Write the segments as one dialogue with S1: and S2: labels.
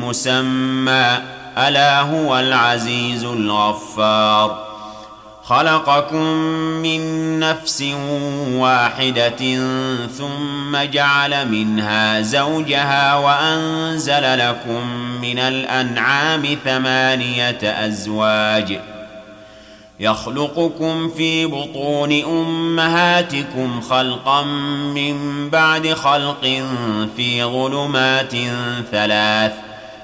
S1: مسمى. ألا هو العزيز الغفار. خلقكم من نفس واحدة ثم جعل منها زوجها وأنزل لكم من الأنعام ثمانية أزواج. يخلقكم في بطون أمهاتكم خلقا من بعد خلق في ظلمات ثلاث.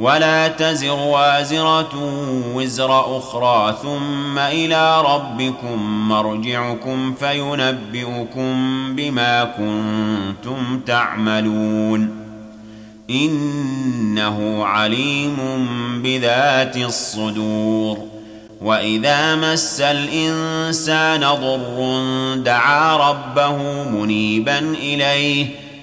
S1: ولا تزر وازرة وزر أخرى ثم إلى ربكم مرجعكم فينبئكم بما كنتم تعملون. إنه عليم بذات الصدور. وإذا مس الإنسان ضر دعا ربه منيبا إليه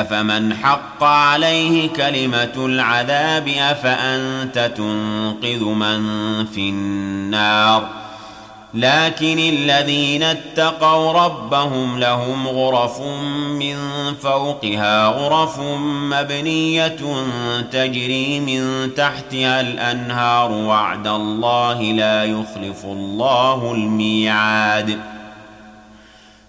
S1: أفمن حق عليه كلمة العذاب أفأنت تنقذ من في النار ۖ؟ لكن الذين اتقوا ربهم لهم غرف من فوقها غرف مبنية تجري من تحتها الأنهار وعد الله لا يخلف الله الميعاد.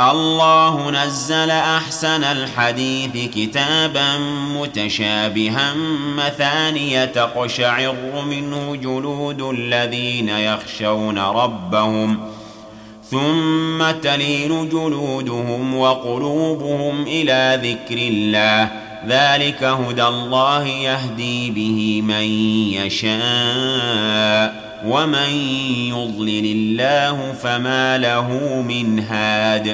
S1: الله نزل أحسن الحديث كتابا متشابها مثانية تقشعر منه جلود الذين يخشون ربهم ثم تلين جلودهم وقلوبهم إلى ذكر الله. ذلك هدى الله يهدي به من يشاء ومن يضلل الله فما له من هاد.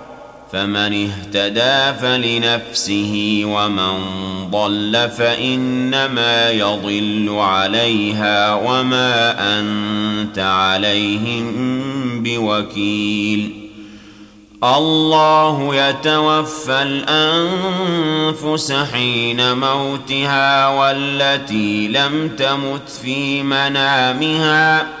S1: فمن اهتدى فلنفسه ومن ضل فإنما يضل عليها وما أنت عليهم بوكيل. الله يتوفى الأنفس حين موتها والتي لم تمت في منامها.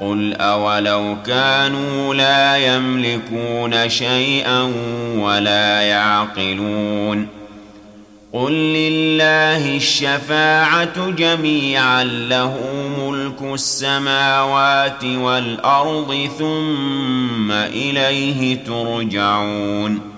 S1: قل أولو كانوا لا يملكون شيئا ولا يعقلون قل لله الشفاعة جميعا له ملك السماوات والأرض ثم إليه ترجعون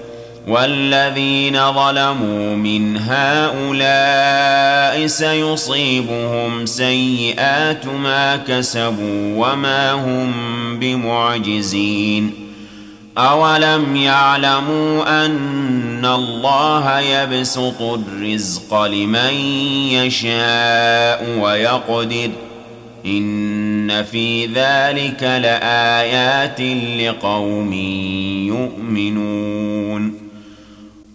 S1: والذين ظلموا من هؤلاء سيصيبهم سيئات ما كسبوا وما هم بمعجزين. اولم يعلموا ان الله يبسط الرزق لمن يشاء ويقدر ان في ذلك لايات لقوم يؤمنون.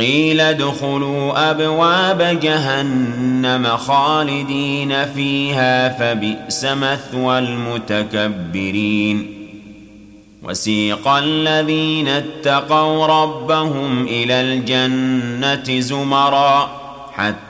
S1: قيل ادخلوا أبواب جهنم خالدين فيها فبئس مثوى المتكبرين. وسيق الذين اتقوا ربهم إلى الجنة زمرا حتى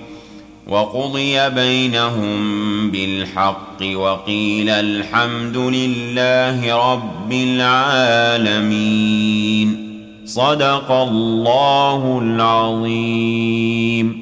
S1: وقضي بينهم بالحق وقيل الحمد لله رب العالمين. صدق الله العظيم.